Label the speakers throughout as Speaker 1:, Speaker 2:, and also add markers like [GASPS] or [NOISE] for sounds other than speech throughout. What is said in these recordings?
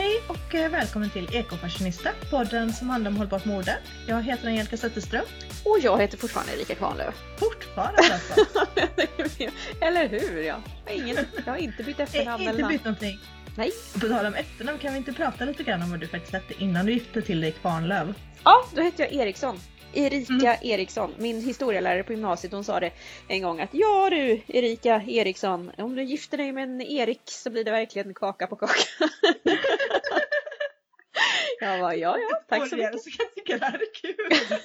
Speaker 1: Hej och eh, välkommen till Ekofashionista, podden som handlar om hållbart mode. Jag heter Angelica Zetterström.
Speaker 2: Och jag heter fortfarande Erika Kvarnlöf.
Speaker 1: Fortfarande alltså? [LAUGHS]
Speaker 2: eller hur ja. Jag har, ingen, jag har inte bytt efternamn
Speaker 1: eller Inte bytt någonting?
Speaker 2: Nej.
Speaker 1: På tal om efternamn, kan vi inte prata lite grann om vad du faktiskt hette innan du gifte till dig Kvarnlöv?
Speaker 2: Ja, då hette jag Eriksson. Erika mm. Eriksson, min historielärare på gymnasiet, hon sa det en gång att ja du Erika Eriksson, om du gifter dig med en Erik så blir det verkligen kaka på kaka. [LAUGHS] jag bara ja ja, [LAUGHS] tack så mycket.
Speaker 1: Så jag tycka det här är kul.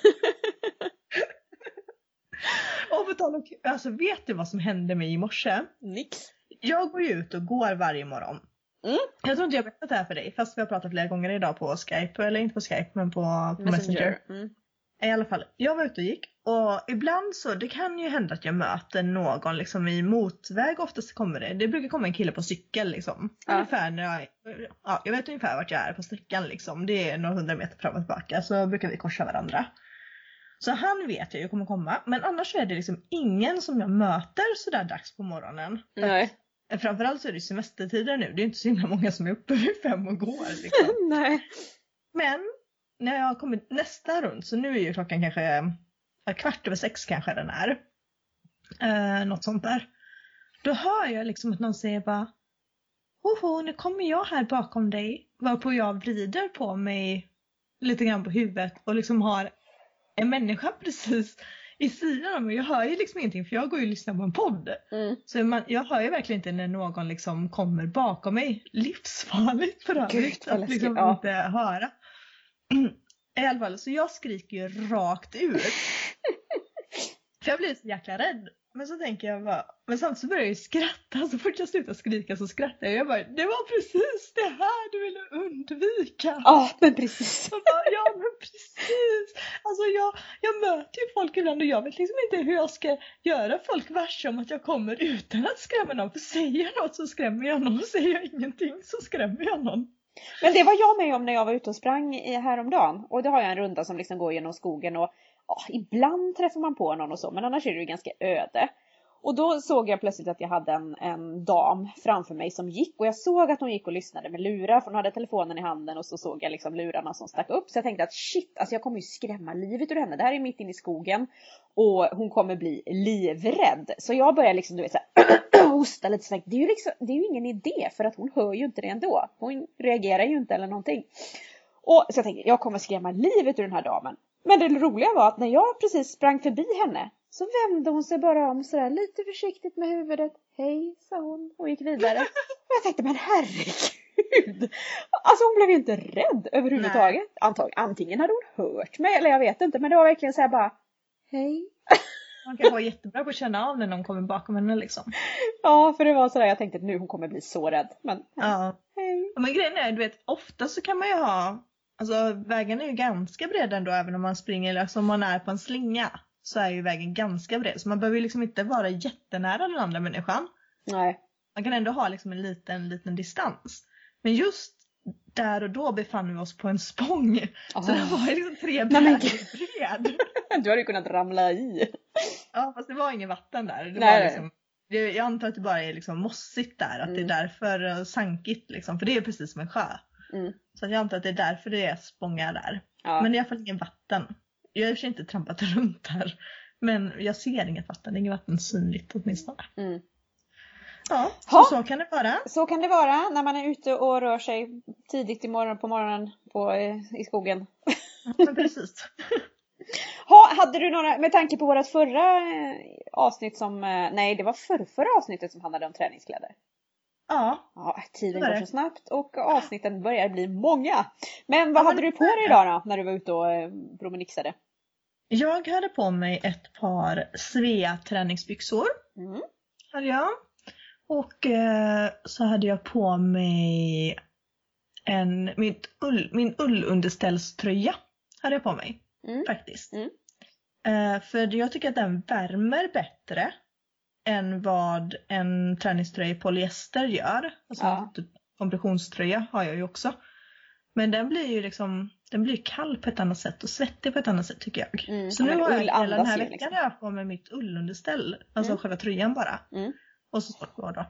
Speaker 1: [LAUGHS] och om alltså vet du vad som hände mig i morse?
Speaker 2: Nix.
Speaker 1: Jag går ju ut och går varje morgon. Mm. Jag tror inte jag har berättat det här för dig fast vi har pratat flera gånger idag på Skype, eller inte på Skype men på, på Messenger. Messenger. Mm. I alla fall, jag var ute och gick och ibland så, det kan ju hända att jag möter någon liksom i motväg, oftast kommer det, det brukar komma en kille på cykel liksom. Ja. Ungefär när jag, ja, jag vet ungefär vart jag är på sträckan liksom. Det är några hundra meter fram och tillbaka så brukar vi korsa varandra. Så han vet jag ju kommer komma, men annars är det liksom ingen som jag möter sådär dags på morgonen.
Speaker 2: Nej.
Speaker 1: Framförallt så är det semestertider nu, det är inte så himla många som är uppe vid fem och går. Liksom. [LAUGHS]
Speaker 2: Nej.
Speaker 1: Men när jag har kommit nästa rund, så nu är ju klockan kanske kvart över sex kanske den är. Eh, något sånt där. Då hör jag liksom att någon säger bara Hoho, nu kommer jag här bakom dig. Varpå jag vrider på mig lite grann på huvudet och liksom har en människa [LAUGHS] precis i sidan av mig. Jag hör ju liksom ingenting för jag går ju och lyssnar på en podd. Mm. Så man, jag hör ju verkligen inte när någon liksom kommer bakom mig. Livsfarligt för övrigt att liksom ja. inte höra. [CLEARS THROAT] I alla fall, så jag skriker ju rakt ut. [LAUGHS] För jag blir så jäkla rädd. Men så tänker jag bara, men samtidigt så börjar jag ju skratta. Så fort jag slutar skrika så skrattar jag. Jag bara, det var precis det här du ville undvika.
Speaker 2: Ja, men precis.
Speaker 1: Bara, ja, men precis. Alltså jag, jag möter ju folk ibland och jag vet liksom inte hur jag ska göra folk varse om att jag kommer utan att skrämma någon. För säger jag något så skrämmer jag någon. Säger jag ingenting så skrämmer jag någon.
Speaker 2: Men det var jag med om när jag var ute och sprang häromdagen. Och då har jag en runda som liksom går genom skogen och ja, ibland träffar man på någon och så, men annars är det ju ganska öde. Och då såg jag plötsligt att jag hade en, en dam framför mig som gick och jag såg att hon gick och lyssnade med lurar för hon hade telefonen i handen och så såg jag liksom lurarna som stack upp. Så jag tänkte att shit, alltså jag kommer ju skrämma livet ur henne. Det här är mitt inne i skogen och hon kommer bli livrädd. Så jag börjar liksom du vet såhär [CLEARS THROAT] hosta lite snabbt. Det är ju liksom, det är ju ingen idé för att hon hör ju inte det ändå. Hon reagerar ju inte eller någonting. Och så jag tänkte, jag kommer skrämma livet ur den här damen. Men det roliga var att när jag precis sprang förbi henne så vände hon sig bara om sådär lite försiktigt med huvudet. Hej, sa hon och gick vidare. [LAUGHS] Och jag tänkte, men herregud! Alltså hon blev ju inte rädd överhuvudtaget. Antag, antingen hade hon hört mig eller jag vet inte, men det var verkligen såhär bara Hej. [LAUGHS]
Speaker 1: Man kan vara jättebra på att känna av när någon kommer bakom henne liksom.
Speaker 2: Ja, för det var sådär jag tänkte att nu hon kommer bli så rädd. Men
Speaker 1: ja.
Speaker 2: hej.
Speaker 1: Men grejen är, du vet, ofta så kan man ju ha Alltså vägen är ju ganska bred ändå även om man springer, alltså om man är på en slinga så är ju vägen ganska bred. Så man behöver ju liksom inte vara jättenära den andra människan.
Speaker 2: Nej.
Speaker 1: Man kan ändå ha liksom en liten, liten distans. Men just där och då befann vi oss på en spång. Oh. Så den var liksom tre brädor bred. [LAUGHS]
Speaker 2: du hade ju kunnat ramla i.
Speaker 1: Ja fast det var inget vatten där. Det Nej. var liksom, det, jag antar att det bara är liksom mossigt där. Att mm. det är mm. därför sankigt liksom. För det är precis som en sjö. Mm. Så jag antar att det är därför det är spångar där. Ja. Men det är i alla fall ingen vatten. Jag har i och för sig inte trampat [LAUGHS] runt där. Men jag ser inget vatten, det är inget vatten synligt åtminstone. Mm. Ja, så, så kan det vara.
Speaker 2: Så kan det vara när man är ute och rör sig tidigt i morgon, på morgonen på, eh, i skogen.
Speaker 1: Ja, precis. [LAUGHS]
Speaker 2: ha, hade du några, med tanke på vårt förra eh, avsnitt som, eh, nej det var förra, förra avsnittet som handlade om träningskläder.
Speaker 1: Ja.
Speaker 2: ja tiden går så snabbt och avsnitten börjar bli många. Men vad ja, hade du på dig idag då när du var ute och eh, promenixade?
Speaker 1: Jag hade på mig ett par Svea träningsbyxor. Mm. Hade jag. Och eh, så hade jag på mig en, min, ull, min ullunderställströja. Hade jag på mig. Mm. Faktiskt. Mm. Eh, för jag tycker att den värmer bättre än vad en träningströja i polyester gör. Alltså ja. Kompressionströja har jag ju också. Men den blir ju liksom den blir kall på ett annat sätt och svettig på ett annat sätt tycker jag. Mm, så nu har jag hela den här veckan liksom. jag på mig mitt ullunderställ, alltså mm. själva tröjan bara. Mm. Och så sportbra då.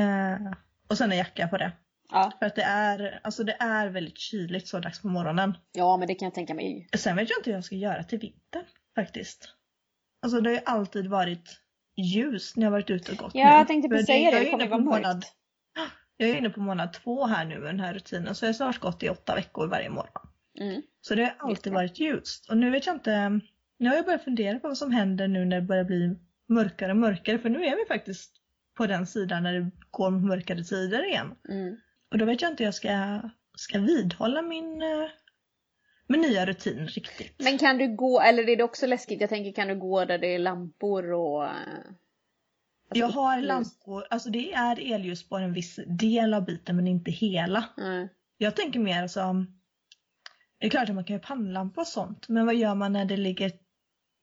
Speaker 1: Uh, och sen en jacka på det.
Speaker 2: Ja.
Speaker 1: För att det är, alltså det är väldigt kyligt så dags på morgonen.
Speaker 2: ja, men det kan jag tänka mig.
Speaker 1: Sen vet jag inte hur jag ska göra till vintern faktiskt. Alltså det har ju alltid varit ljust när jag varit ute och gått
Speaker 2: Ja,
Speaker 1: nu.
Speaker 2: jag tänkte precis säga det,
Speaker 1: jag
Speaker 2: det
Speaker 1: är
Speaker 2: kommer vara
Speaker 1: månad,
Speaker 2: mörkt. [GASPS]
Speaker 1: jag är inne på månad två här nu med den här rutinen så jag har snart gått i åtta veckor varje morgon.
Speaker 2: Mm.
Speaker 1: Så det har alltid varit ljust. Och nu vet jag inte, nu har jag börjat fundera på vad som händer nu när det börjar bli mörkare och mörkare för nu är vi faktiskt på den sidan när det går mot mörkare tider igen.
Speaker 2: Mm.
Speaker 1: Och då vet jag inte hur jag ska, ska vidhålla min, eh, min nya rutin riktigt.
Speaker 2: Men kan du gå, eller är det också läskigt? Jag tänker kan du gå där det är lampor och... eh, alltså,
Speaker 1: jag har lampor, alltså det är elljus på en viss del av biten men inte hela.
Speaker 2: Mm.
Speaker 1: Jag tänker mer som, det är klart att man kan ha pannlampa och sånt, men vad gör man när det ligger,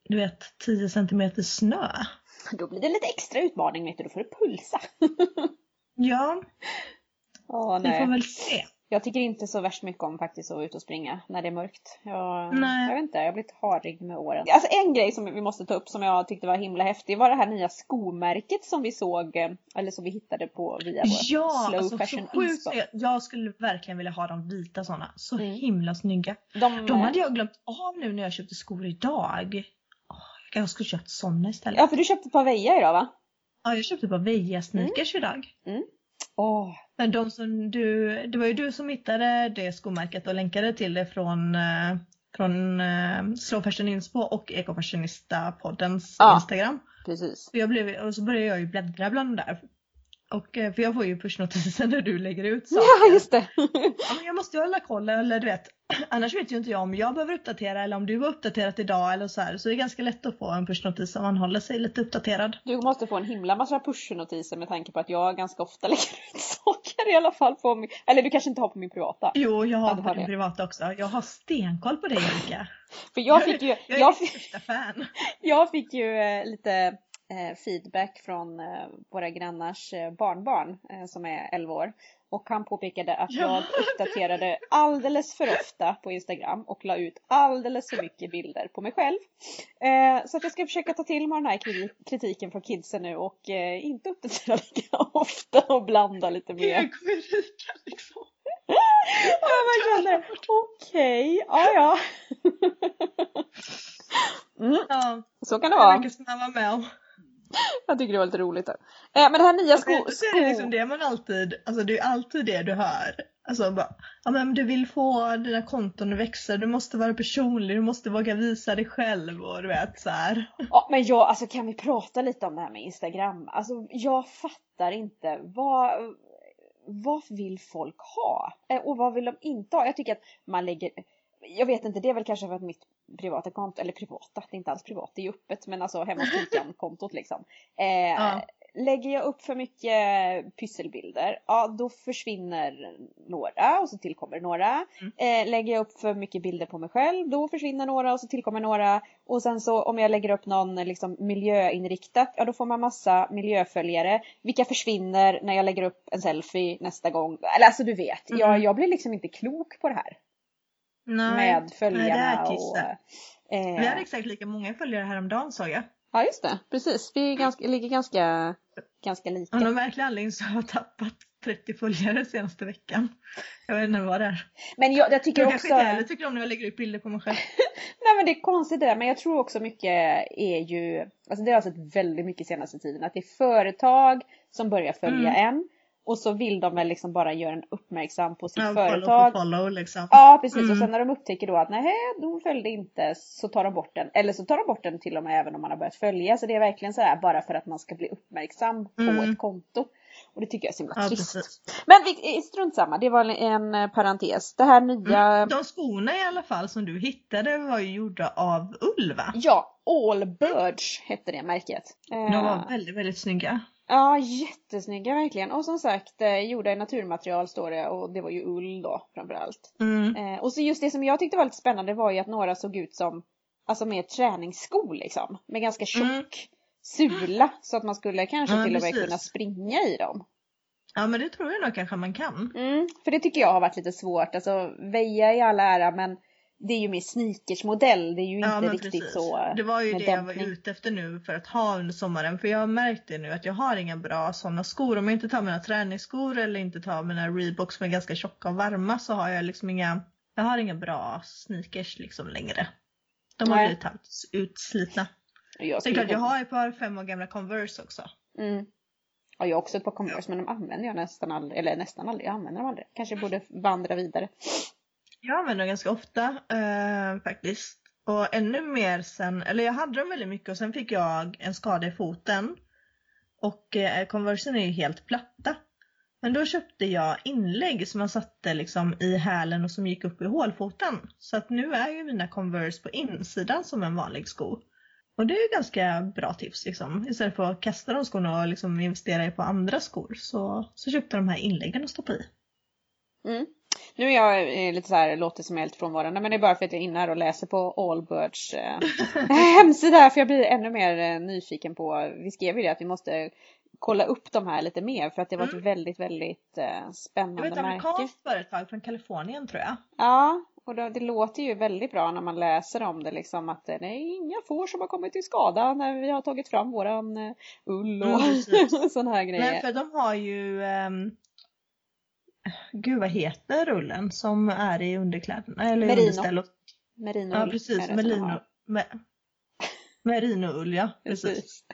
Speaker 1: du vet, 10 centimeter snö?
Speaker 2: Då blir det lite extra utmaning vet du, då får du pulsa. [LAUGHS]
Speaker 1: Ja,
Speaker 2: Åh,
Speaker 1: vi får väl se.
Speaker 2: Jag tycker inte så värst mycket om faktiskt att vara ute och springa när det är mörkt. Jag,
Speaker 1: Nej.
Speaker 2: jag vet inte, jag har blivit harig med åren. Alltså en grej som vi måste ta upp som jag tyckte var himla häftig var det här nya skomärket som vi såg, eh, eller som vi hittade på via vår
Speaker 1: Ja,
Speaker 2: slow
Speaker 1: alltså
Speaker 2: fashion
Speaker 1: så sjukt
Speaker 2: inspo.
Speaker 1: Jag skulle verkligen vilja ha de vita sådana. Så
Speaker 2: Mm.
Speaker 1: himla snygga.
Speaker 2: De,
Speaker 1: De hade jag glömt av nu när jag köpte skor idag. Jag skulle köpt sådana istället.
Speaker 2: Ja, för du köpte ett par Veja idag va?
Speaker 1: Ja, jag köpte ett par Veja sneakers idag.
Speaker 2: Åh,
Speaker 1: Men de som du, det var ju du som hittade det skomärket och länkade till det från, eh, från eh, Slow Fashion Inspo och Ekofashionista-poddens
Speaker 2: Ja.
Speaker 1: Instagram.
Speaker 2: precis.
Speaker 1: För jag blev, och så började jag ju bläddra bland där. Och, eh, för jag får ju pushnotiser när du lägger ut [LAUGHS] saker.
Speaker 2: Ja, just det.
Speaker 1: Ja, men jag måste ju hålla koll, eller du vet. [CLEARS THROAT] Annars vet ju inte jag om jag behöver uppdatera eller om du har uppdaterat idag eller så här. Så det är ganska lätt att få en pushnotis om man håller sig lite uppdaterad.
Speaker 2: Du måste få en himla massa push-notiser med tanke på att jag ganska ofta [LAUGHS] lägger ut saker i alla fall på min, eller du kanske inte har på min privata.
Speaker 1: Jo, jag
Speaker 2: Ja,
Speaker 1: har på din
Speaker 2: det.
Speaker 1: privata också. Jag har stenkoll på dig Erika.
Speaker 2: För [LAUGHS] jag fick ju,
Speaker 1: Jag
Speaker 2: jag
Speaker 1: ditt
Speaker 2: fick, jag fick ju lite feedback från eh, våra grannars eh, barnbarn eh, som är 11 år. Och han påpekade att
Speaker 1: Ja.
Speaker 2: jag uppdaterade alldeles för ofta på Instagram och la ut alldeles för mycket bilder på mig själv. Eh, så att jag ska försöka ta till mig den här kri- kritiken från kidsen nu och eh, inte uppdatera [LAUGHS] lika ofta och blanda lite mer.
Speaker 1: Högmerika liksom.
Speaker 2: Och jag bara okej, ja ja. Mm,
Speaker 1: Ja,
Speaker 2: så kan det
Speaker 1: det
Speaker 2: vara.
Speaker 1: verkar som man var med om. [LAUGHS]
Speaker 2: Jag tycker det var lite roligt. Där. Eh, men det här nya sko...
Speaker 1: Alltså, så är det liksom
Speaker 2: sko...
Speaker 1: det man alltid, alltså det är alltid det du hör. Alltså bara, ja men du vill få dina konton att växa, du måste vara personlig, du måste våga visa dig själv och du vet så här.
Speaker 2: Ja, men jag, alltså kan vi prata lite om det här med Instagram? Alltså jag fattar inte. Vad, vad vill folk ha? Eh, Och vad vill de inte ha? Jag tycker att man lägger jag vet inte, det är väl kanske för att mitt privata konto, eller privata, det är inte alls privat, det är ju öppet, men alltså hemma hos Tikan-kontot liksom. [LAUGHS] Eh,
Speaker 1: Ja.
Speaker 2: Lägger jag upp för mycket pysselbilder, ja då försvinner några och så tillkommer några.
Speaker 1: Mm.
Speaker 2: Eh, lägger jag upp för mycket bilder på mig själv, då försvinner några och så tillkommer några. Och sen så om jag lägger upp någon liksom miljöinriktat, ja då får man massa miljöföljare. Vilka försvinner när jag lägger upp en selfie nästa gång. Eller alltså du vet, jag,
Speaker 1: Mm.
Speaker 2: jag blir liksom inte klok på det här.
Speaker 1: Nej,
Speaker 2: med
Speaker 1: nej,
Speaker 2: följarna
Speaker 1: är
Speaker 2: och... Eh,
Speaker 1: Vi hade exakt lika många följare häromdagen såg jag.
Speaker 2: Ja just det, precis. Vi ganska, ligger ganska, ganska lika.
Speaker 1: Av någon märklig anledning så har jag [LAUGHS] tappat 30 följare senaste veckan. Jag vet inte vad det är.
Speaker 2: Men jag, jag tycker
Speaker 1: Jag
Speaker 2: också...
Speaker 1: kanske inte tycker om när jag lägger ut bilder på mig själv. [LAUGHS]
Speaker 2: Nej men det är konstigt det där, men jag tror också mycket är ju, alltså det har jag sett väldigt mycket senaste tiden, att det är företag som börjar följa
Speaker 1: Mm.
Speaker 2: en och så vill de väl liksom bara göra en uppmärksam på sitt
Speaker 1: Ja, follow
Speaker 2: företag.
Speaker 1: for follow liksom.
Speaker 2: Ja precis och
Speaker 1: Mm.
Speaker 2: sen när de upptäcker då att nej, de följde inte så tar de bort den. Eller så tar de bort den till och med även om man har börjat följa. Så det är verkligen så här bara för att man ska bli uppmärksam på
Speaker 1: Mm.
Speaker 2: ett konto. Och det tycker jag är så himla
Speaker 1: Ja,
Speaker 2: trist.
Speaker 1: precis.
Speaker 2: Men vi, eh, strunt samma, det var en eh, parentes. Det här nya,
Speaker 1: Mm. De skorna i alla fall som du hittade var ju gjorda av ull va?
Speaker 2: ja, Allbirds hette det märket. Eh,
Speaker 1: De var väldigt, väldigt snygga.
Speaker 2: Ja, jättesnygga verkligen. Och som sagt, eh, gjorda i naturmaterial står det och det var ju ull då framförallt.
Speaker 1: Mm.
Speaker 2: Eh, och så just det som jag tyckte var lite spännande var ju att några såg ut som alltså med träningsskor liksom. Med ganska tjock
Speaker 1: Mm.
Speaker 2: sula så att man skulle kanske
Speaker 1: Ja,
Speaker 2: till och med
Speaker 1: precis.
Speaker 2: kunna springa i dem.
Speaker 1: Ja men det tror jag nog kanske man kan.
Speaker 2: Mm, för det tycker jag har varit lite svårt. Alltså Veja i all ära men det är ju mer sneakersmodell. Det är ju inte
Speaker 1: Ja, men
Speaker 2: riktigt
Speaker 1: precis.
Speaker 2: så.
Speaker 1: Det var ju det jag var
Speaker 2: dämpning.
Speaker 1: ute efter nu för att ha under sommaren. För jag har märkt det nu att jag har inga bra sådana skor. Om jag inte tar mina träningsskor eller inte tar mina Reeboks som är ganska tjocka och varma så har jag liksom inga, jag har inga bra sneakers liksom längre. De har
Speaker 2: Nej.
Speaker 1: blivit helt utslitna.
Speaker 2: Jag
Speaker 1: Det är klart jag har ett par fem år gamla Converse också.
Speaker 2: Mm. Ja, jag har också ett par Converse men de använder jag nästan aldrig. Eller nästan aldrig, jag använder dem aldrig. Kanske borde vandra vidare.
Speaker 1: Jag använder dem ganska ofta eh, faktiskt. Och ännu mer sen, eller jag hade dem väldigt mycket och sen fick jag en skada i foten. Och eh, Conversen är ju helt platta. Men då köpte jag inlägg som man satte liksom i hälen och som gick upp i hålfoten. Så att nu är ju mina Converse på insidan som en vanlig sko. Och det är ju ganska bra tips liksom. Istället för att kasta de skorna och liksom investera i på andra skor så, så köpte jag de här inläggen att stoppa i.
Speaker 2: Mm. Nu är jag eh, lite så här, låter som helt frånvarande men det är bara för att jag är inne här och läser på Allbirds eh, [LAUGHS] hemsida för jag blir ännu mer eh, nyfiken på, vi skrev ju det att vi måste kolla upp de här lite mer för att det var ett
Speaker 1: Mm.
Speaker 2: väldigt väldigt eh,
Speaker 1: Det var
Speaker 2: spännande
Speaker 1: ett
Speaker 2: märke.
Speaker 1: amerikanskt företag från Kalifornien tror jag.
Speaker 2: Ja, och det, det låter ju väldigt bra när man läser om det liksom att det är inga får som har kommit till skada när vi har tagit fram våran ull och
Speaker 1: Mm, [LAUGHS]
Speaker 2: sån här grejer.
Speaker 1: Nej, för de har ju... Um, gud, vad heter rullen som är i underkläderna? Eller
Speaker 2: Merino.
Speaker 1: underställ och,
Speaker 2: Merino
Speaker 1: Ja, precis.
Speaker 2: det
Speaker 1: Merino, merinoull, ja. [LAUGHS] Precis.
Speaker 2: Precis.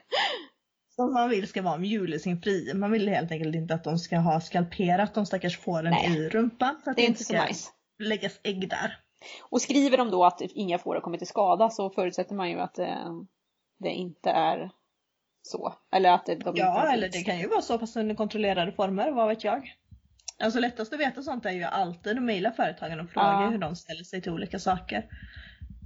Speaker 1: Som man vill ska vara mjölesingfri. Man vill helt enkelt inte att de ska ha skalperat de stackars fåren
Speaker 2: Nej.
Speaker 1: i rumpan. Så att
Speaker 2: Det är
Speaker 1: inte
Speaker 2: så
Speaker 1: ska
Speaker 2: nice.
Speaker 1: läggas ägg där.
Speaker 2: Och skriver de då att inga får har kommit till skada så förutsätter man ju att eh, det inte är så. Eller att det, de
Speaker 1: Ja, eller det kan ju vara så fast under kontrollerade former, vad vet jag. Alltså lättast att veta sånt är ju alltid att mejla företagen och fråga
Speaker 2: Ja.
Speaker 1: hur de ställer sig till olika saker.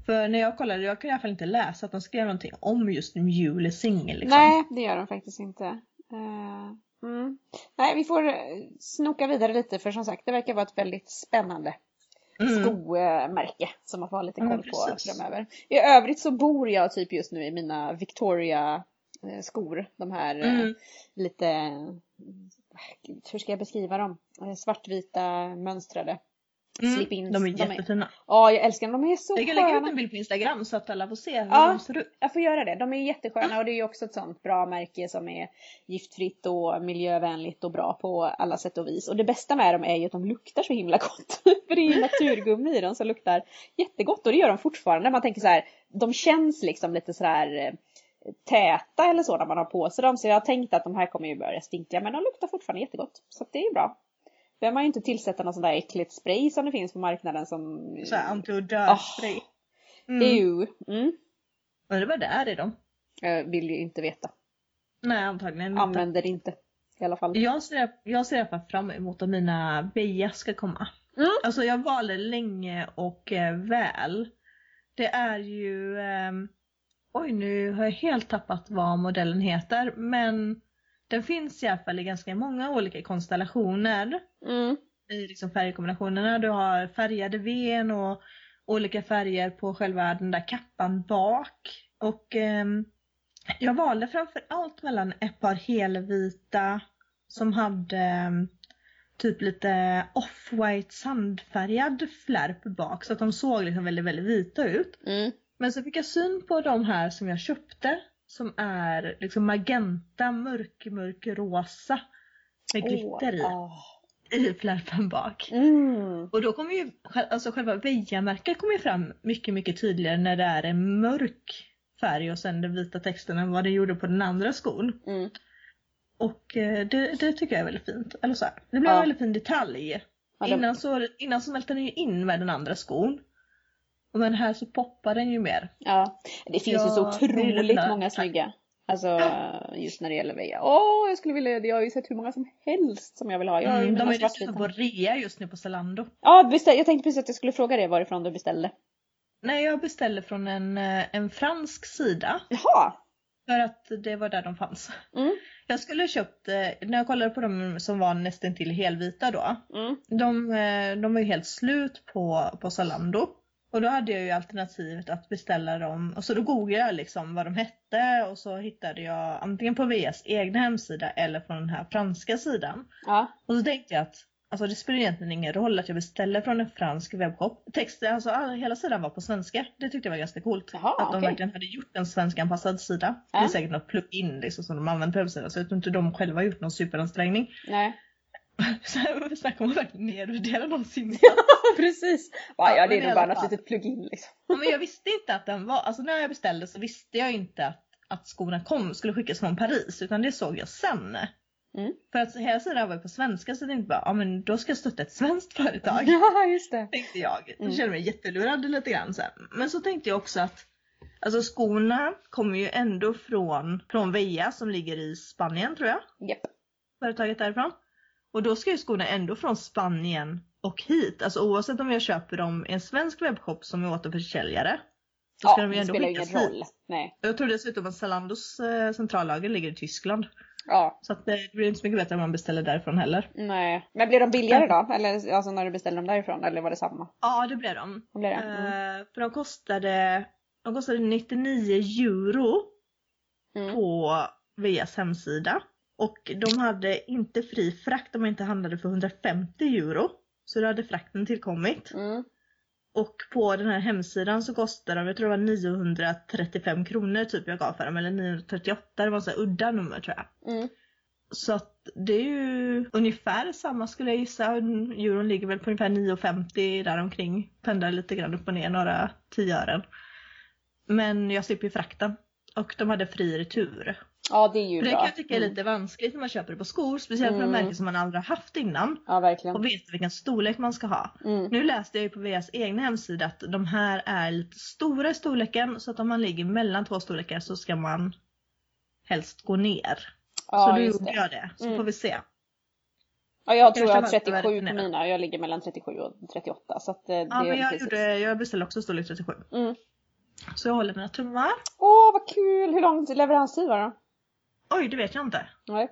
Speaker 1: För när jag kollade, jag kunde i alla fall inte läsa att de skrev någonting om just mulesing liksom.
Speaker 2: Nej, det gör de faktiskt inte. Eh, mm. Nej, vi får eh, snoka vidare lite för som sagt det verkar vara ett väldigt spännande
Speaker 1: Mm.
Speaker 2: skomärke som man får ha lite koll på framöver. I övrigt så bor jag typ just nu i mina Victoria eh, skor. De här
Speaker 1: Mm.
Speaker 2: lite, hur ska jag beskriva dem? Eh, Svartvita mönstrade.
Speaker 1: Mm.
Speaker 2: slip-ins.
Speaker 1: De är jättefina.
Speaker 2: Ja, jag älskar dem. De är så
Speaker 1: Jag kan lägga ut
Speaker 2: sköna.
Speaker 1: en bild på Instagram så att alla får se hur
Speaker 2: Ja.
Speaker 1: de ser ut.
Speaker 2: Jag får göra det. De är jättesköna och det är ju också ett sånt bra märke som är giftfritt och miljövänligt och bra på alla sätt och vis. Och det bästa med dem är ju att de luktar så himla gott. [LAUGHS] För det är ju naturgummi i dem som luktar jättegott och det gör de fortfarande. Man tänker så här, de känns liksom lite så här eh, täta eller så när man har på sig dem. Så jag har tänkt att de här kommer ju börja stinka men de luktar fortfarande jättegott. Så det är bra. Behöver man ju inte tillsätta någon sån där äckligt spray som det finns på marknaden som...
Speaker 1: Så här antiodörspray. Mm.
Speaker 2: Ew. Mm.
Speaker 1: Men det var där i dem.
Speaker 2: Jag vill ju inte veta.
Speaker 1: Nej antagligen inte.
Speaker 2: Använder det inte. I alla fall.
Speaker 1: Jag ser, jag ser fram emot att mina beja ska komma.
Speaker 2: Mm.
Speaker 1: Alltså jag valde länge och eh, väl. Det är ju... ehm, oj nu har jag helt tappat vad modellen heter men den finns i alla fall i ganska många olika konstellationer
Speaker 2: Mm.
Speaker 1: i liksom färgkombinationerna. Du har färgade ven och olika färger på själva den där kappan bak. Och ehm, jag valde framför allt mellan ett par helvita som hade ehm, typ lite off-white sandfärgad flärp bak så att de såg liksom väldigt, väldigt vita ut.
Speaker 2: Mm.
Speaker 1: Men så fick jag syn på de här som jag köpte som är liksom magenta, mörk, mörk rosa med glitter i,
Speaker 2: ah.
Speaker 1: i flärpen bak.
Speaker 2: Mm.
Speaker 1: Och då kommer ju, alltså själva Veja-märket kommer fram mycket, mycket tydligare när det är en mörk färg och sen den vita texten än vad det gjorde på den andra skon.
Speaker 2: Mm.
Speaker 1: Och eh, det, det tycker jag är väldigt fint. Eller så här, det blev
Speaker 2: Ja.
Speaker 1: en väldigt fin detalj.
Speaker 2: Ja, det-
Speaker 1: Innan, så, innan så smälte den ju in med den andra skon. Och men här så poppar den ju mer.
Speaker 2: Ja, det finns ju så
Speaker 1: Ja, det är
Speaker 2: otroligt många snygga. Alltså just när det gäller Veja. Åh, jag skulle vilja, jag har ju sett hur många som helst som jag vill ha. Jag ju
Speaker 1: Mm, de är dessutom på rea just nu på Zalando.
Speaker 2: Ja, beställ, jag tänkte precis att jag skulle fråga dig varifrån du beställde.
Speaker 1: Nej, jag beställde från en, eh, en fransk sida.
Speaker 2: Jaha!
Speaker 1: För att det var där de fanns.
Speaker 2: Mm.
Speaker 1: Jag skulle ha köpt, eh, när jag kollade på de som var nästan till helvita då.
Speaker 2: Mm.
Speaker 1: De, eh, de var ju helt slut på, på Zalando. Och då hade jag ju alternativet att beställa dem. Och så då googlade jag liksom vad de hette och så hittade jag antingen på VS egna hemsida eller från den här franska sidan.
Speaker 2: Ja.
Speaker 1: Och så tänkte jag att alltså det spelar egentligen ingen roll att jag beställer från en fransk webbshop. Texten, alltså all, hela sidan var på svenska. Det tyckte jag var ganska coolt.
Speaker 2: Jaha,
Speaker 1: att de
Speaker 2: okej.
Speaker 1: verkligen hade gjort en svenskanpassad sida. Det
Speaker 2: Ja.
Speaker 1: är säkert något plugin liksom, som de använder på hemsidan. Så jag tror inte de själva har gjort någon superansträngning.
Speaker 2: Nej. [LAUGHS]
Speaker 1: Snackar att verkligen nedvärdera någon simma.
Speaker 2: Precis. Va,
Speaker 1: Ja,
Speaker 2: ja, det är nog bara något litet plugin liksom.
Speaker 1: Ja, Men jag visste inte att den var, alltså när jag beställde så visste jag inte att, att skorna kom, skulle skickas från Paris utan det såg jag sen.
Speaker 2: Mm.
Speaker 1: För att hela sidan var på svenska så jag tänkte bara, ja men då ska jag stötta ett svenskt företag.
Speaker 2: Ja, just det.
Speaker 1: tänkte jag. Jag
Speaker 2: Mm.
Speaker 1: kände mig jättelurad lite grann sen. Men så tänkte jag också att Alltså skorna kommer ju ändå från, från Veja som ligger i Spanien tror jag.
Speaker 2: Japp.
Speaker 1: Företaget därifrån. Och då ska ju skorna ändå från Spanien och hit. Alltså oavsett om jag köper dem i en svensk webbshop som är återförsäljare. Så ska
Speaker 2: Ja,
Speaker 1: de ju
Speaker 2: det
Speaker 1: ändå
Speaker 2: spelar ingen
Speaker 1: skickas hit.
Speaker 2: roll. Nej.
Speaker 1: Jag tror dessutom att Zalandos eh, centrallager ligger i Tyskland.
Speaker 2: Ja,
Speaker 1: Så att det blir inte så mycket bättre om man beställer därifrån heller.
Speaker 2: nej. Men blir de billigare då? Eller alltså när du beställde dem därifrån? Eller var det samma?
Speaker 1: Ja det blev de.
Speaker 2: Vad blir det? Mm.
Speaker 1: Eh, för de kostade, de kostade 99 euro
Speaker 2: Mm.
Speaker 1: på Veas hemsida. Och de hade inte fri frakt om man inte handlade för 150 euro. Så då hade frakten tillkommit.
Speaker 2: Mm.
Speaker 1: Och på den här hemsidan så kostar de, jag tror det var 935 kronor typ jag gav för dem. Eller 938, det var så här udda nummer tror jag.
Speaker 2: Mm.
Speaker 1: Så att det är ju ungefär samma skulle jag gissa. Euron ligger väl på ungefär 9,50 däromkring. Pendlar lite grann upp och ner, några tioören. Men jag slipper ju frakten. Och de hade fri retur.
Speaker 2: Ja, det är ju
Speaker 1: För det
Speaker 2: bra.
Speaker 1: kan jag tycka är
Speaker 2: Mm.
Speaker 1: lite vanskligt när man köper det på skor. Speciellt från
Speaker 2: Mm.
Speaker 1: märken som man aldrig har haft innan.
Speaker 2: Ja, verkligen.
Speaker 1: Och vet vilken storlek man ska ha.
Speaker 2: Mm.
Speaker 1: Nu läste jag ju på VS egna hemsida att de här är lite stora i storleken. Så att om man ligger mellan två storlekar så ska man helst gå ner. så
Speaker 2: Ja,
Speaker 1: då
Speaker 2: just
Speaker 1: gjorde
Speaker 2: det.
Speaker 1: jag det. Så
Speaker 2: Mm.
Speaker 1: får vi se.
Speaker 2: Ja, jag tror jag har
Speaker 1: man ska
Speaker 2: 37
Speaker 1: välja
Speaker 2: på mina. Jag ligger mellan 37 och 38. Så att eh, det
Speaker 1: Ja, men jag,
Speaker 2: precis.
Speaker 1: gjorde, jag beställde också storlek 37.
Speaker 2: Mm.
Speaker 1: Så jag håller mina tummar.
Speaker 2: Åh, vad kul! Hur lång leveranstid var det?
Speaker 1: Oj, det vet jag inte.
Speaker 2: Nej.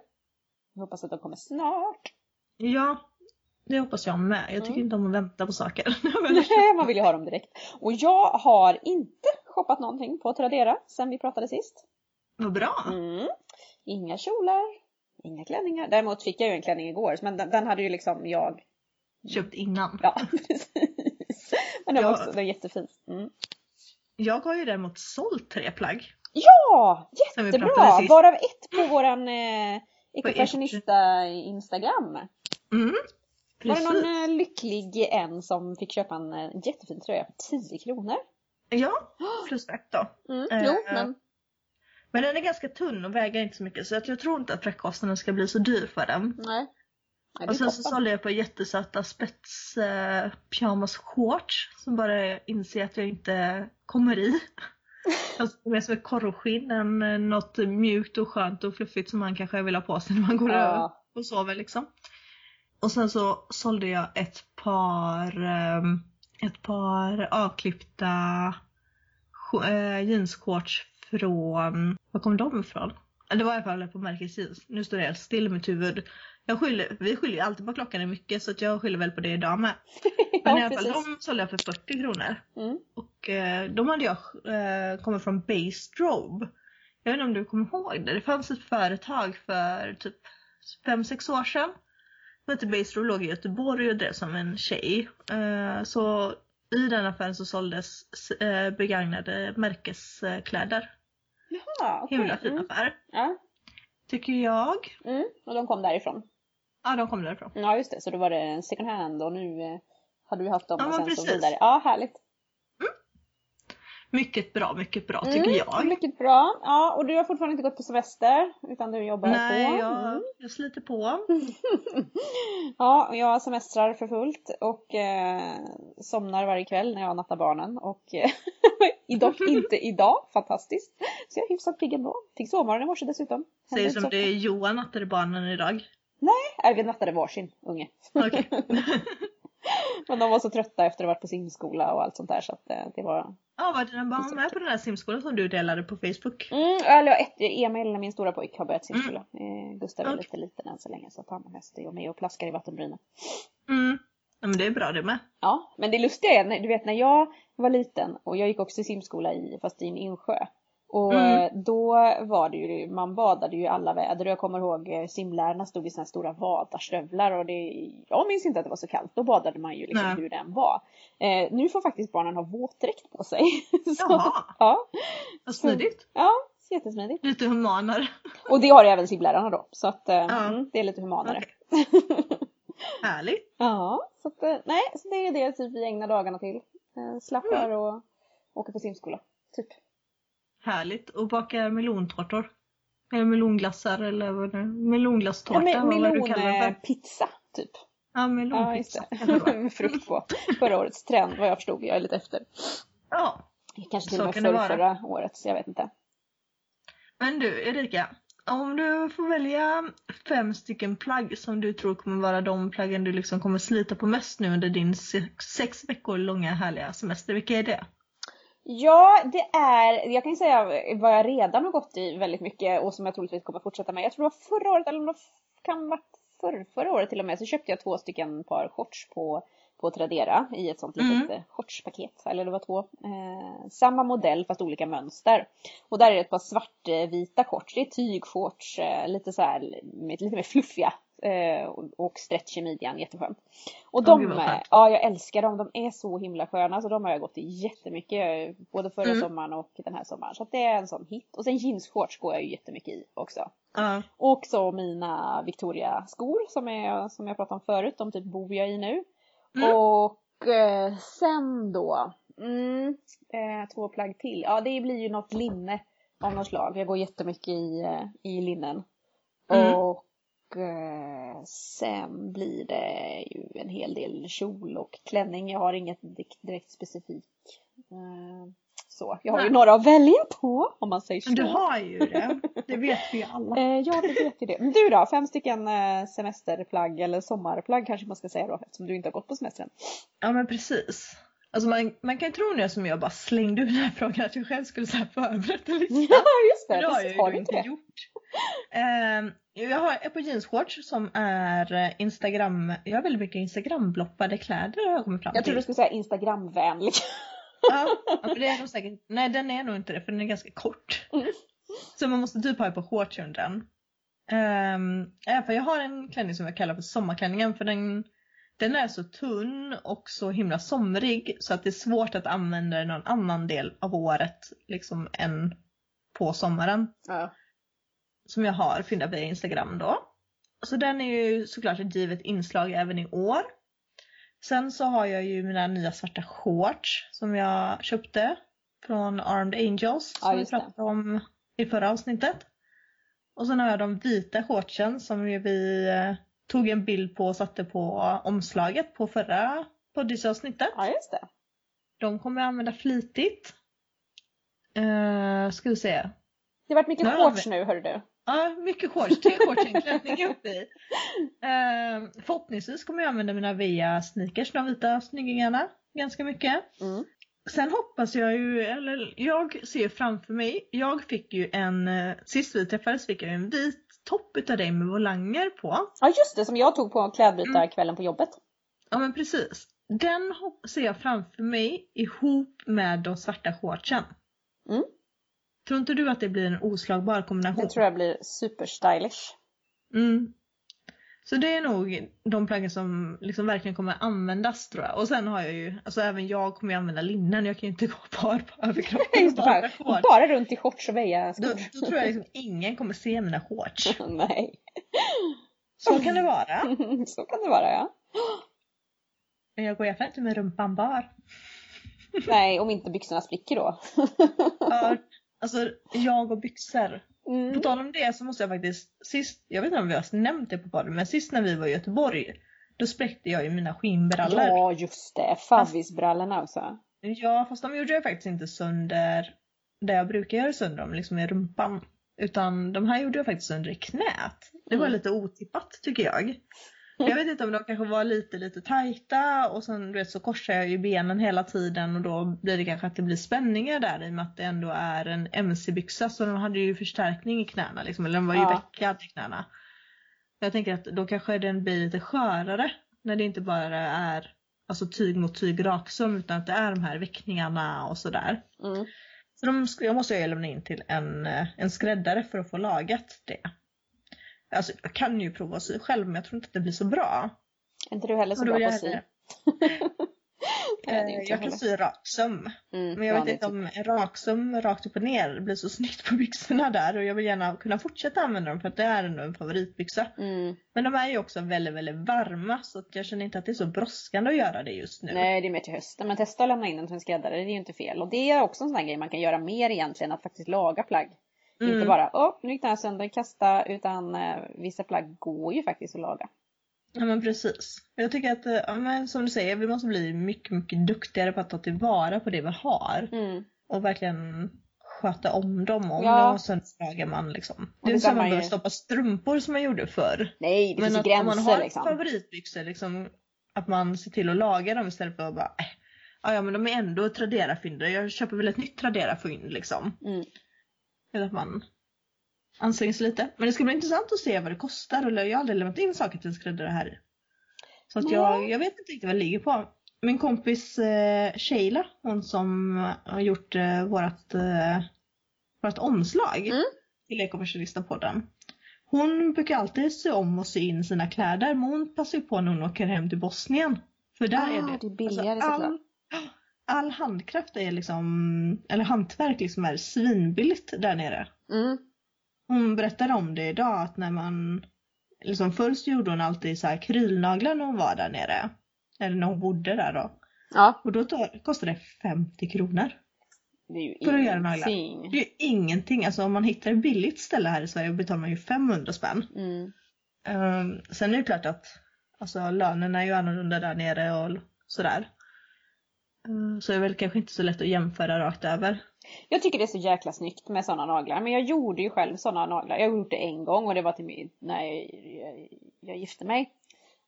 Speaker 2: Jag hoppas att de kommer snart.
Speaker 1: Ja, det hoppas jag med. Jag tycker
Speaker 2: Mm.
Speaker 1: inte om att vänta på saker. [LAUGHS]
Speaker 2: Nej, man vill ju ha dem direkt. Och jag har inte shoppat någonting på Tradera sen vi pratade sist.
Speaker 1: Vad bra.
Speaker 2: Mm. Inga kjolar, inga klänningar. Däremot fick jag ju en klänning igår, men den, den hade ju liksom jag...
Speaker 1: Köpt innan.
Speaker 2: Ja, [LAUGHS] precis. Men den var
Speaker 1: Ja.
Speaker 2: också den är jättefin. Mm.
Speaker 1: Jag har ju däremot sålt tre plagg.
Speaker 2: Ja, jättebra! Varav ett på våran eh,
Speaker 1: På
Speaker 2: Ecofashionista Instagram.
Speaker 1: Mm.
Speaker 2: Var det
Speaker 1: Precis.
Speaker 2: någon eh, lycklig en som fick köpa en eh, jättefin tröja för 10 kronor?
Speaker 1: Ja, [GASPS] plus frakt då.
Speaker 2: Mm,
Speaker 1: Eh,
Speaker 2: jo, men
Speaker 1: Men den är ganska tunn och väger inte så mycket så jag tror inte att fraktkostnaden ska bli så dyr för den.
Speaker 2: nej. nej
Speaker 1: Och sen så
Speaker 2: toppen.
Speaker 1: sålde jag på jättesöta spets eh, pyjamas shorts som bara inser att jag inte kommer i. Alltså mer som ett korvskinn än eh, något mjukt och skönt och fluffigt som man kanske vill ha på sig när man går
Speaker 2: Ja.
Speaker 1: och sover liksom. Och sen så sålde jag ett par, ehm, ett par avklippta eh, jeansshorts från, var kom de ifrån? Det var i alla fall på märket jeans. Nu står det helt still i mitt huvud. Jag skyller, vi skyller ju alltid på klockan är mycket så att jag skyller väl på det idag med. [LAUGHS] Men i alla fall
Speaker 2: precis.
Speaker 1: de sålde jag för 40 kronor.
Speaker 2: Mm.
Speaker 1: Och eh, de hade jag eh, kommit från Baystrobe. Jag vet inte om du kommer ihåg det? Det fanns ett företag för typ 5-6 år sedan. Som hette Baystrobe, låg i Göteborg och drev som en tjej. Eh, så i den affären så såldes eh, begagnade märkeskläder.
Speaker 2: Jaha, okej.
Speaker 1: Himla fin
Speaker 2: Mm.
Speaker 1: affär.
Speaker 2: Ja.
Speaker 1: Tycker jag.
Speaker 2: Mm. Och de kom därifrån.
Speaker 1: Ja, de kom därifrån.
Speaker 2: Ja just det, så då var det en second hand och nu eh, har du haft dem
Speaker 1: Ja,
Speaker 2: och sen så
Speaker 1: precis.
Speaker 2: vidare. Ja, härligt.
Speaker 1: Mycket bra, mycket bra tycker
Speaker 2: Mm,
Speaker 1: jag.
Speaker 2: Mycket bra. Ja, och du har fortfarande inte gått på semester utan du jobbar
Speaker 1: Nej,
Speaker 2: på.
Speaker 1: jag,
Speaker 2: Mm.
Speaker 1: jag sliter på. [LAUGHS]
Speaker 2: Ja, och jag semestrar för fullt och eh, somnar varje kväll när jag nattar barnen och eh, [LAUGHS] dock inte idag, fantastiskt. Så jag är hyfsat pigg ändå. Fick sovmorgon i morse dessutom.
Speaker 1: Säger som det är Johan nattade barnen idag.
Speaker 2: Nej, vi nattade varsin unge.
Speaker 1: Okej. [LAUGHS] [LAUGHS]
Speaker 2: Men de var så trötta efter att ha varit på simskola och allt sånt där så att eh, det var
Speaker 1: Ja, var dina barn med på den här simskolan som du delade på Facebook?
Speaker 2: Mm, eller ett, Emil, min stora pojk, har börjat simskola. Eh, Gustav är
Speaker 1: Okej.
Speaker 2: lite liten än så länge så att han mest är med och plaskar i vattenbrynen.
Speaker 1: Mm. Ja, men det är bra det med.
Speaker 2: Ja, men det lustiga är, du vet när jag var liten och jag gick också i simskola i, fast i en insjö. Och
Speaker 1: Mm.
Speaker 2: eh, då var det ju, man badade ju alla väder. Jag kommer ihåg eh, simlärarna stod i här stora vadarstövlar och det, jag minns inte att det var så kallt. Då badade man ju liksom
Speaker 1: Nej.
Speaker 2: hur den var. Eh, nu får faktiskt barnen ha våtdräkt på sig. [LAUGHS] så,
Speaker 1: Jaha,
Speaker 2: ja,
Speaker 1: vad smidigt.
Speaker 2: ja, så jättesmidigt.
Speaker 1: Lite humanare.
Speaker 2: Och det har även simlärarna då. Så att eh,
Speaker 1: Ja.
Speaker 2: mm, det är lite humanare.
Speaker 1: Okej. [LAUGHS] Härligt.
Speaker 2: Ja, så att, nej, så det är det typ vi ägnar dagarna till. Eh, slappar
Speaker 1: Mm.
Speaker 2: och åker på simskola. Typ.
Speaker 1: Härligt. Och bakar melontårtor. Eller melonglassar eller vad det är.
Speaker 2: Ja,
Speaker 1: Melonglasstårta.
Speaker 2: me-
Speaker 1: för?
Speaker 2: melonpizza typ.
Speaker 1: Ja,
Speaker 2: Ja,
Speaker 1: melonpizza.
Speaker 2: det. Med [LAUGHS] frukt på. Förra årets trend vad jag förstod. Jag är lite efter.
Speaker 1: Ja.
Speaker 2: Kanske till och med förra året. Så jag vet inte.
Speaker 1: Men du Erika, om du får välja fem stycken plagg som du tror kommer vara de plaggen du liksom kommer slita på mest nu under din sex, veckor långa härliga semester, vilka är det?
Speaker 2: Ja, det är, jag kan ju säga vad jag redan har gått i väldigt mycket och som jag troligtvis kommer fortsätta med. Jag tror det var förra året eller det kan vara förr, förra året till och med så köpte jag två stycken par shorts på, på Tradera i ett sånt litet
Speaker 1: Mm.
Speaker 2: mm. shortspaket. Eller det var två. Eh, samma modell fast olika mönster. Och där är det ett par svartvita shorts. Det är tygshorts, eh, lite så här, med, lite mer fluffiga. Eh, och, och stretch i midjan, jätteskönt. Och de,
Speaker 1: skönt.
Speaker 2: ja jag älskar dem. De är så himla sköna. Så de har jag gått i jättemycket. Både förra
Speaker 1: Mm.
Speaker 2: sommaren och den här sommaren. Så det är en sån hit. Och sen jeansshorts går jag ju jättemycket i också.
Speaker 1: Ja.
Speaker 2: Och så mina Victoria-skor som, är, som jag pratade om förut. De typ bor jag i nu.
Speaker 1: Mm.
Speaker 2: Och eh, sen då. Mm, eh, två plagg till. Ja det blir ju något linne av något slag. Jag går jättemycket i, eh, i linnen.
Speaker 1: Mm.
Speaker 2: Och eh, sen blir det ju en hel del kjol och klänning. Jag har inget direkt, specifikt. Eh, så. Jag har ju
Speaker 1: Nej.
Speaker 2: några att välja på om man säger så.
Speaker 1: Men du har ju det, det vet vi ju [LAUGHS] alla.
Speaker 2: Eh, ja, det vet ju det. Men du då? Fem stycken eh, semesterplagg eller sommarplagg kanske man ska säga då eftersom du inte har gått på semestern.
Speaker 1: Ja men precis. Alltså man, man kan ju tro jag som jag bara slängde ur den här frågan att jag själv skulle så här förberett en lista. [LAUGHS]
Speaker 2: Ja, just det.
Speaker 1: Det har jag ju inte
Speaker 2: det?
Speaker 1: gjort. Ehm, jag har ett par jeansshorts som är eh, Instagram, jag har väldigt mycket Instagram-bloppade kläder har jag kommit fram
Speaker 2: Jag tror
Speaker 1: till.
Speaker 2: du skulle säga Instagramvänlig. [LAUGHS]
Speaker 1: Ja, för det är nog säkert, nej den är nog inte det för den är ganska kort.
Speaker 2: Mm.
Speaker 1: Så man måste typ ha ett par shorts under den. Um, för jag har en klänning som jag kallar för sommarklänningen för den, den är så tunn och så himla somrig så att det är svårt att använda den någon annan del av året liksom än på sommaren.
Speaker 2: Ja.
Speaker 1: Som jag har fyndat via Instagram då. Så den är ju såklart ett givet inslag även i år. Sen så har jag ju mina nya svarta shorts som jag köpte från Armed Angels
Speaker 2: Ja,
Speaker 1: som vi pratade om i förra avsnittet. Och sen har jag de vita shortsen som vi eh, tog en bild på och satte på omslaget på förra poddisavsnittet.
Speaker 2: ja, just det.
Speaker 1: De kommer jag använda flitigt. Uh, ska vi se.
Speaker 2: Det har varit mycket shorts nu hörru du.
Speaker 1: Ja, mycket shorts. Tre shorts i en klänning uppe i. Uh, förhoppningsvis kommer jag använda mina Vea sneakers, de vita snyggingarna, ganska mycket.
Speaker 2: Mm.
Speaker 1: Sen hoppas jag ju, eller jag ser framför mig, jag fick ju en, eh, sist vi träffades fick jag en vit topp utav dig med volanger på.
Speaker 2: Ja just det, som jag tog på klädbytarkvällen på jobbet.
Speaker 1: Ja men precis. Den ser jag framför mig ihop med de svarta shortsen.
Speaker 2: Mm.
Speaker 1: Tror inte du att det blir en oslagbar kombination?
Speaker 2: Det tror jag blir superstylish.
Speaker 1: Mm. Så det är nog de plaggen som liksom verkligen kommer användas tror jag. Och sen har jag ju, alltså även jag kommer ju använda linnen, jag kan ju inte gå par på överkroppen. [LAUGHS] Bara
Speaker 2: bara, runt i shorts och
Speaker 1: Då,
Speaker 2: veja-skor.
Speaker 1: då tror jag liksom ingen kommer se mina shorts. [LAUGHS]
Speaker 2: Nej.
Speaker 1: Så kan det vara. [LAUGHS]
Speaker 2: Så kan det vara ja.
Speaker 1: Men jag går i alla fall inte med rumpan bar.
Speaker 2: Nej, om inte byxorna spricker då.
Speaker 1: Ja, alltså jag och byxor. På
Speaker 2: Mm.
Speaker 1: tal om det så måste jag faktiskt, sist, jag vet inte om vi har nämnt det på podden, men sist när vi var i Göteborg då spräckte jag ju mina skinnbrallor.
Speaker 2: Ja, just det. Favvisbrallorna alltså.
Speaker 1: Ja, fast de gjorde jag faktiskt inte sönder där jag brukar göra sönder dem, liksom i rumpan. Utan de här gjorde jag faktiskt sönder i knät. Det var
Speaker 2: Mm.
Speaker 1: lite otippat tycker jag. Jag vet inte om de kanske var lite lite tajta och sen du vet, så korsar jag ju benen hela tiden och då blir det kanske att det blir spänningar där i och med att det ändå är en mc-byxa så de hade ju förstärkning i knäna liksom, eller den var ju
Speaker 2: Ja.
Speaker 1: veckad i knäna. Jag tänker att då kanske den blir lite skörare när det inte bara är alltså tyg mot tyg raksum utan att det är de här veckningarna och sådär.
Speaker 2: Mm.
Speaker 1: Så de jag måste ju lämna in till en, eh, en skräddare för att få lagat det. Alltså jag kan ju prova att sy själv men jag tror inte att det blir så bra.
Speaker 2: Är inte du heller så bra på
Speaker 1: jag
Speaker 2: att sy? [LAUGHS]
Speaker 1: Eh,
Speaker 2: inte
Speaker 1: jag kan sy raksöm.
Speaker 2: Mm,
Speaker 1: Men jag vet inte om en raksöm rakt upp och ner blir så snyggt på byxorna där och jag vill gärna kunna fortsätta använda dem för att det är ändå en favoritbyxa.
Speaker 2: typ. Mm.
Speaker 1: Men de är ju också väldigt, väldigt varma så att jag känner inte att det är så brådskande att göra det just nu.
Speaker 2: Nej, det är mer till hösten. Men testa att lämna in den till en skräddare, det är ju inte fel. Och det är också en sån här grej man kan göra mer egentligen, att faktiskt laga plagg. Inte
Speaker 1: Mm.
Speaker 2: bara, åh, nu gick den här sönder, kasta, utan eh, vissa plagg går ju faktiskt att laga.
Speaker 1: Ja men precis. Jag tycker att, eh, ja, men som du säger, vi måste bli mycket, mycket duktigare på att ta tillvara på det vi har.
Speaker 2: Mm.
Speaker 1: Och verkligen sköta om dem. Om
Speaker 2: Ja.
Speaker 1: de sönder så lagar man liksom. Det är inte så
Speaker 2: kan
Speaker 1: man behöver
Speaker 2: ju-
Speaker 1: stoppa strumpor som man gjorde förr.
Speaker 2: Nej, det finns ju
Speaker 1: att om man
Speaker 2: gränser
Speaker 1: har
Speaker 2: liksom.
Speaker 1: favoritbyxor, liksom, att man ser till att laga dem istället för att bara, äh, ja men de är ändå Tradera-fynd. Jag köper väl ett nytt Tradera-fynd liksom.
Speaker 2: Mm.
Speaker 1: Eller att man anstränger sig lite. Men det ska bli intressant att se vad det kostar. Eller jag har aldrig lämnat in saker till en skräddare här. Så att jag, jag vet inte riktigt vad det ligger på. Min kompis eh, Sheila, hon som har gjort eh, vårat, eh, vårat omslag
Speaker 2: Mm.
Speaker 1: till Ekokommersialista-podden. Hon brukar alltid sy om och sy in sina kläder men hon passar ju på när hon åker hem till Bosnien. För där
Speaker 2: Ah,
Speaker 1: är det,
Speaker 2: det är billigare
Speaker 1: all,
Speaker 2: såklart.
Speaker 1: All handkraft är liksom, eller hantverk liksom är svinbilligt där nere.
Speaker 2: Mm.
Speaker 1: Hon berättade om det idag att när man, liksom först gjorde hon alltid så här krylnaglar när hon var där nere. Eller när hon bodde där då.
Speaker 2: Ja,
Speaker 1: Och då kostade det 50 kronor.
Speaker 2: det är ju
Speaker 1: För att göra naglar.
Speaker 2: ingenting.
Speaker 1: Det är ju ingenting, alltså om man hittar ett billigt ställe här i Sverige betalar man ju 500 spänn.
Speaker 2: Mm.
Speaker 1: Um, sen är det klart att alltså, lönerna är ju annorlunda där nere och sådär. Mm, så det är väl kanske inte så lätt att jämföra rakt över.
Speaker 2: Jag tycker det är så jäkla snyggt med sådana naglar. Men jag gjorde ju själv sådana naglar. Jag har gjort det en gång och det var till mig när jag, jag, jag gifte mig.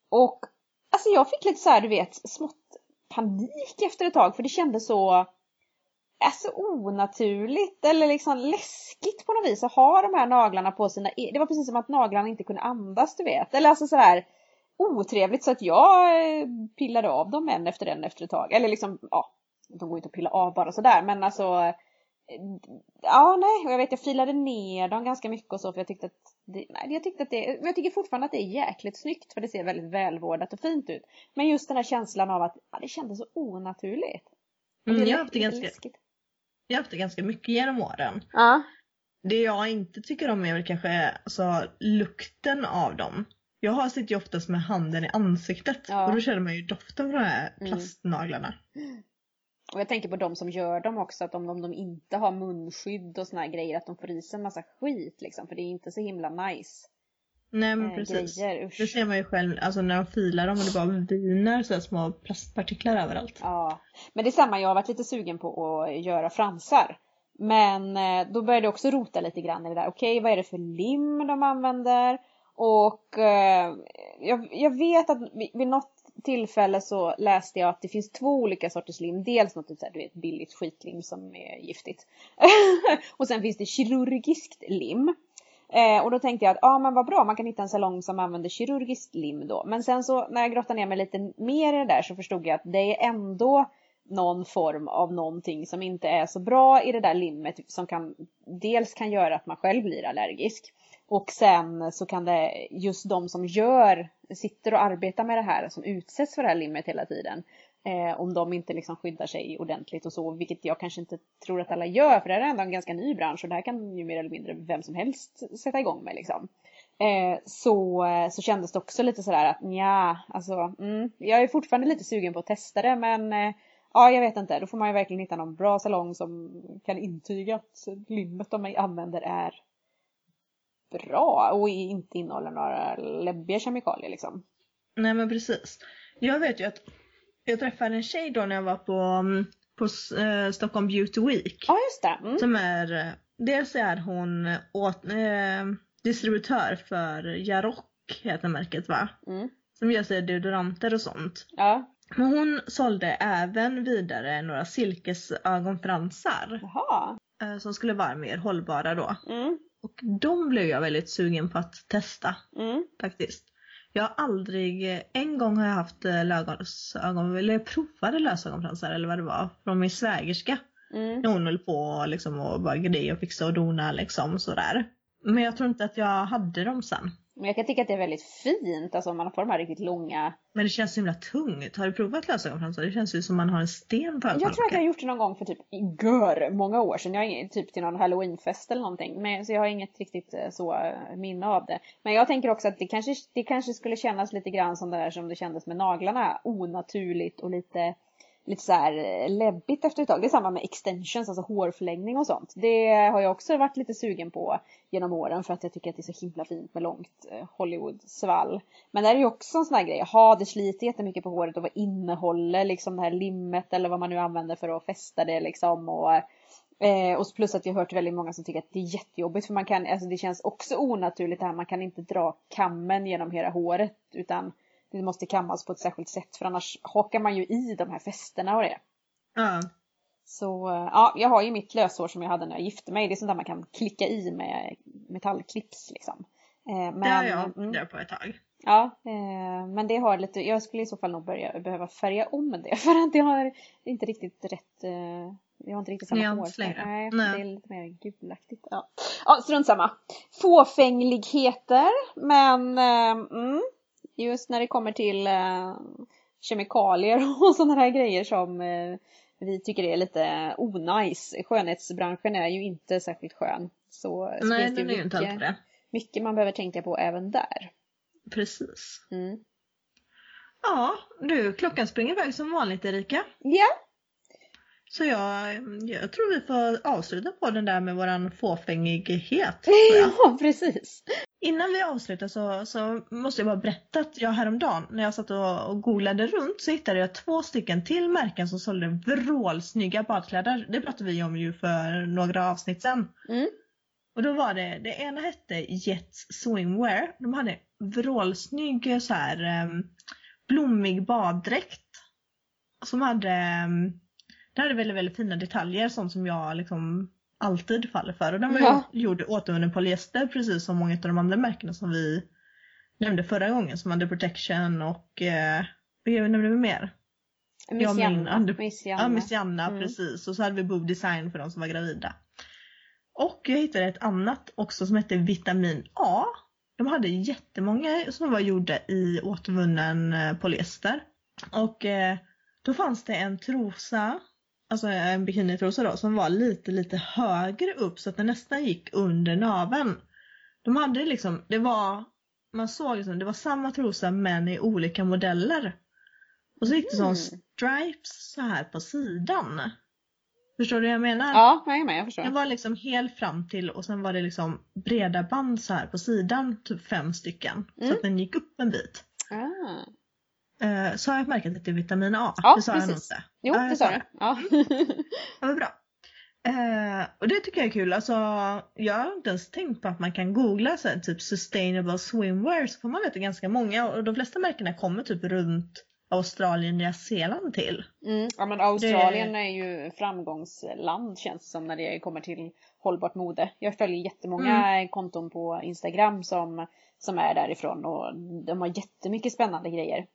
Speaker 2: Och alltså jag fick lite så här, du vet, smått panik efter ett tag för det kändes så alltså onaturligt eller liksom läskigt på något vis att ha de här naglarna på sina e- Det var precis som att naglarna inte kunde andas du vet. Eller alltså sådär otrevligt så att jag eh, pillade av dem en efter en efter ett tag. Eller liksom, ja, de går inte att pilla av bara sådär men alltså eh, Ja nej, och jag vet jag filade ner dem ganska mycket och så för jag tyckte att det, nej, jag tyckte att det, men jag tycker fortfarande att det är jäkligt snyggt för det ser väldigt välvårdat och fint ut. Men just den här känslan av att ja, det kändes så onaturligt.
Speaker 1: Mm, jag, har haft det ganska,
Speaker 2: läskigt.
Speaker 1: jag har haft det ganska mycket genom åren.
Speaker 2: Ja.
Speaker 1: Det jag inte tycker om är väl kanske alltså, lukten av dem. Jag har sitter ju oftast med handen i ansiktet
Speaker 2: Ja.
Speaker 1: och då känner man ju doften från de här
Speaker 2: Mm.
Speaker 1: plastnaglarna.
Speaker 2: Och jag tänker på de som gör dem också, att om de, de inte har munskydd och såna här grejer, att de får i sig en massa skit liksom, för det är inte så himla nice.
Speaker 1: Nej men
Speaker 2: eh,
Speaker 1: precis.
Speaker 2: Grejer, usch.
Speaker 1: Det ser man ju själv alltså, när de filar dem och det bara viner så små plastpartiklar överallt.
Speaker 2: Ja, men det är samma, jag har varit lite sugen på att göra fransar. Men eh, då började jag också rota lite grann i det där. Okej, vad är det för lim de använder? Och eh, jag, jag vet att vid, vid något tillfälle så läste jag att det finns två olika sorters lim. Dels något typ så här, du vet, billigt skitlim som är giftigt. [LAUGHS] och sen finns det kirurgiskt lim. Eh, och då tänkte jag att ja ah, men vad bra, man kan hitta en salong som använder kirurgiskt lim då. Men sen så när jag grottade ner mig lite mer i det där så förstod jag att det är ändå någon form av någonting som inte är så bra i det där limmet som kan dels kan göra att man själv blir allergisk. Och sen så kan det just de som gör, sitter och arbetar med det här, som utsätts för det här limmet hela tiden. Eh, om de inte liksom skyddar sig ordentligt och så, vilket jag kanske inte tror att alla gör, för det här är ändå en ganska ny bransch och det här kan ju mer eller mindre vem som helst sätta igång med liksom. Eh, så, eh, så kändes det också lite sådär att ja, alltså mm, jag är fortfarande lite sugen på att testa det men eh, ja, jag vet inte. Då får man ju verkligen hitta någon bra salong som kan intyga att limmet de använder är bra och inte innehåller några läbbiga kemikalier liksom.
Speaker 1: Nej men precis. Jag vet ju att jag träffade en tjej då när jag var på, mm, på eh, Stockholm Beauty Week.
Speaker 2: Ja, just det. Mm.
Speaker 1: Som är, eh, dels är hon åt, eh, distributör för Jarock heter märket va?
Speaker 2: Mm.
Speaker 1: Som gör sig deodoranter och sånt.
Speaker 2: Ja,
Speaker 1: Men hon sålde även vidare några silkesögonfransar
Speaker 2: jaha.
Speaker 1: eh, som skulle vara mer hållbara då.
Speaker 2: Mm.
Speaker 1: Och de blev jag väldigt sugen på att testa
Speaker 2: Mm.
Speaker 1: faktiskt. Jag har aldrig, en gång har jag haft eh, lösögon, eller jag provade lösögonfransar eller vad det var från min svägerska.
Speaker 2: Mm.
Speaker 1: När hon höll på liksom, och bara grejer och fixa och dona liksom sådär. Men jag tror inte att jag hade dem sen.
Speaker 2: Men jag kan tycka att det är väldigt fint, alltså om man får de här riktigt långa.
Speaker 1: Men det känns så himla tungt. Har du provat lösögonfransar? Det känns ju som man har en sten på
Speaker 2: Jag tror att jag har
Speaker 1: ögonlocket.
Speaker 2: gjort det någon gång för typ gör många år sedan. Jag inget, typ till någon halloweenfest eller någonting. Men, så jag har inget riktigt eh, så eh, minne av det. Men jag tänker också att det kanske, det kanske skulle kännas lite grann som det där som det kändes med naglarna. Onaturligt och lite lite så här eh, läbbigt efter ett tag. Det är samma med extensions, alltså hårförlängning och sånt. Det har jag också varit lite sugen på genom åren för att jag tycker att det är så himla fint med långt eh, Hollywood-svall. Men det är ju också en sån här grej, jaha det sliter jättemycket på håret och vad innehåller liksom det här limmet eller vad man nu använder för att fästa det liksom och Eh, och plus att jag har hört väldigt många som tycker att det är jättejobbigt för man kan, alltså det känns också onaturligt det här, man kan inte dra kammen genom hela håret utan det måste kammas på ett särskilt sätt för annars hakar man ju i de här fästena och det.
Speaker 1: Ja.
Speaker 2: Så eh, ja, jag har ju mitt löshår som jag hade när jag gifte mig. Det är sånt där man kan klicka i med metallklips liksom. Eh, men,
Speaker 1: Det har jag
Speaker 2: mm,
Speaker 1: funderat på ett tag.
Speaker 2: Ja, eh, men det har lite, jag skulle i så fall nog börja, behöva färga om det [LAUGHS] för att det har inte riktigt rätt, eh, jag har inte riktigt samma
Speaker 1: längre.
Speaker 2: Nej,
Speaker 1: Nej.
Speaker 2: det är lite mer gulaktigt. Ja, ja strunt samma. Fåfängligheter, men eh, mm, just när det kommer till eh, kemikalier [LAUGHS] och sådana här grejer som eh, vi tycker är lite onajs. Skönhetsbranschen är ju inte särskilt skön. Så,
Speaker 1: Nej,
Speaker 2: finns det
Speaker 1: ju inte
Speaker 2: mycket,
Speaker 1: det.
Speaker 2: mycket man behöver tänka på även där.
Speaker 1: Precis.
Speaker 2: Mm.
Speaker 1: Ja, du, klockan springer iväg som vanligt Erika.
Speaker 2: Ja,
Speaker 1: Så jag, jag tror vi får avsluta på den där med våran fåfängighet. [LAUGHS]
Speaker 2: ja precis.
Speaker 1: Innan vi avslutar så, så måste jag bara berätta att jag häromdagen när jag satt och, och googlade runt så hittade jag två stycken till märken som sålde vrålsnygga badkläder. Det pratade vi om ju för några avsnitt sedan.
Speaker 2: Mm.
Speaker 1: Och då var det, det ena hette Jets Swimwear. De hade vrålsnygg så här um, blommig baddräkt. Som hade, det hade väldigt, väldigt fina detaljer, sånt som jag liksom alltid faller för. Och den var
Speaker 2: Ja.
Speaker 1: gjord återvunnen polyester precis som många av de andra märkena som vi nämnde förra gången som hade protection och eh, vad nämnde vi mer?
Speaker 2: Miss
Speaker 1: Ja, min
Speaker 2: Janna.
Speaker 1: and-
Speaker 2: Miss
Speaker 1: Ja,
Speaker 2: Janna.
Speaker 1: Miss Janna,
Speaker 2: Mm.
Speaker 1: precis. Och så hade vi Boob Design för de som var gravida. Och jag hittade ett annat också som hette Vitamin A. De hade jättemånga som var gjorda i återvunnen eh, polyester. Och eh, då fanns det en trosa, alltså en bikinitrosa då, som var lite, lite högre upp så att den nästan gick under naveln. De hade liksom, det var, man såg liksom, det var samma trosa men i olika modeller. Och så gick det som
Speaker 2: Mm.
Speaker 1: stripes så här på sidan. Förstår du vad jag menar?
Speaker 2: Ja, jag är med, jag förstår.
Speaker 1: Den var liksom helt fram till och sen var det liksom breda band så här på sidan, typ fem stycken. Så
Speaker 2: Mm.
Speaker 1: att den gick upp en bit.
Speaker 2: Ah.
Speaker 1: Eh, så har jag märkt att det är vitamin A.
Speaker 2: Ja,
Speaker 1: det sa jag nog
Speaker 2: precis.
Speaker 1: inte.
Speaker 2: Jo, det
Speaker 1: jag
Speaker 2: sa
Speaker 1: sa
Speaker 2: du. Ja. [LAUGHS]
Speaker 1: Ja, vad bra. Eh, och det tycker jag är kul. Alltså, jag har inte ens tänkt på att man kan googla så här, typ sustainable swimwear så får man veta ganska många och de flesta märkena kommer typ runt Australien, Nya Zeeland till.
Speaker 2: Mm. ja, men Australien är ju framgångsland känns det som när det kommer till hållbart mode. Jag följer jättemånga
Speaker 1: Mm.
Speaker 2: konton på Instagram som, som är därifrån och de har jättemycket spännande grejer.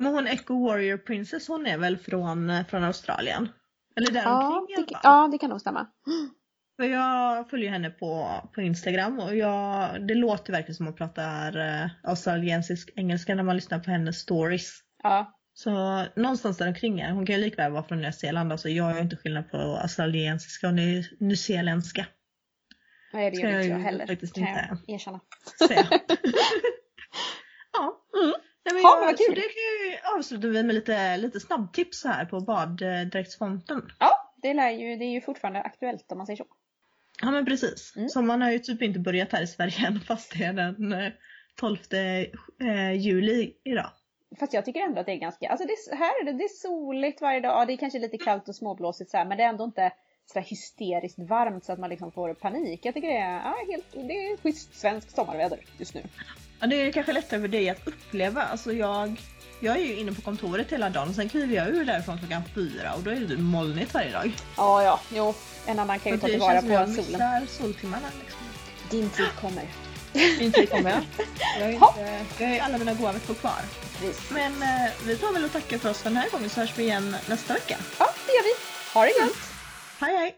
Speaker 1: Men hon Echo Warrior Princess hon är väl från, eh, från Australien? Eller där
Speaker 2: Ja
Speaker 1: omkring i alla
Speaker 2: det,
Speaker 1: fall.
Speaker 2: ja, det kan nog stämma. [GASPS]
Speaker 1: För jag följer henne på, på Instagram och jag, det låter verkligen som hon pratar eh, australiensisk engelska när man lyssnar på hennes stories.
Speaker 2: Ja,
Speaker 1: Så någonstans där omkring är hon kan ju likväl vara från Nya Zeeland. Alltså jag har inte skillnad på australiensiska och ny, nyzeeländska.
Speaker 2: nej, det gör inte jag heller.
Speaker 1: faktiskt
Speaker 2: kan
Speaker 1: inte.
Speaker 2: jag erkänna. [LAUGHS] [LAUGHS]
Speaker 1: ja.
Speaker 2: Mm.
Speaker 1: Nej,
Speaker 2: Ja,
Speaker 1: jag, så det avslutar vi med lite, lite snabbtips här på baddräktsfonten.
Speaker 2: Ja, det, lär ju, det är ju fortfarande aktuellt om man säger så.
Speaker 1: Ja men precis.
Speaker 2: Mm.
Speaker 1: Sommaren har ju typ inte börjat här i Sverige än [LAUGHS] fast det är den eh, 12 eh, juli idag.
Speaker 2: Fast jag tycker ändå att det är ganska, alltså det, är- här är det, det är soligt varje dag, det är kanske lite kallt och småblåsigt så här, men det är ändå inte sådär hysteriskt varmt så att man liksom får panik. Jag tycker det är, ja, helt, det är schysst svenskt sommarväder just nu.
Speaker 1: Ja, det är kanske lättare för dig att uppleva. Alltså jag, jag är ju inne på kontoret hela dagen och sen kliver jag ur därifrån klockan fyra och då är det molnigt varje dag.
Speaker 2: Ja, ja, jo, en annan kan ju ta
Speaker 1: det
Speaker 2: tillvara
Speaker 1: känns som jag
Speaker 2: på solen.
Speaker 1: missar soltimmarna. Liksom.
Speaker 2: Din tid kommer.
Speaker 1: Min tid kommer jag. Jag har ju
Speaker 2: Ha.
Speaker 1: inte- jag har ju alla mina goda veckor kvar.
Speaker 2: Precis.
Speaker 1: Men eh, vi tar väl och tackar för oss för den här gången så hörs vi igen nästa vecka.
Speaker 2: Ja, det gör vi. Ha det gött!
Speaker 1: Hej hej!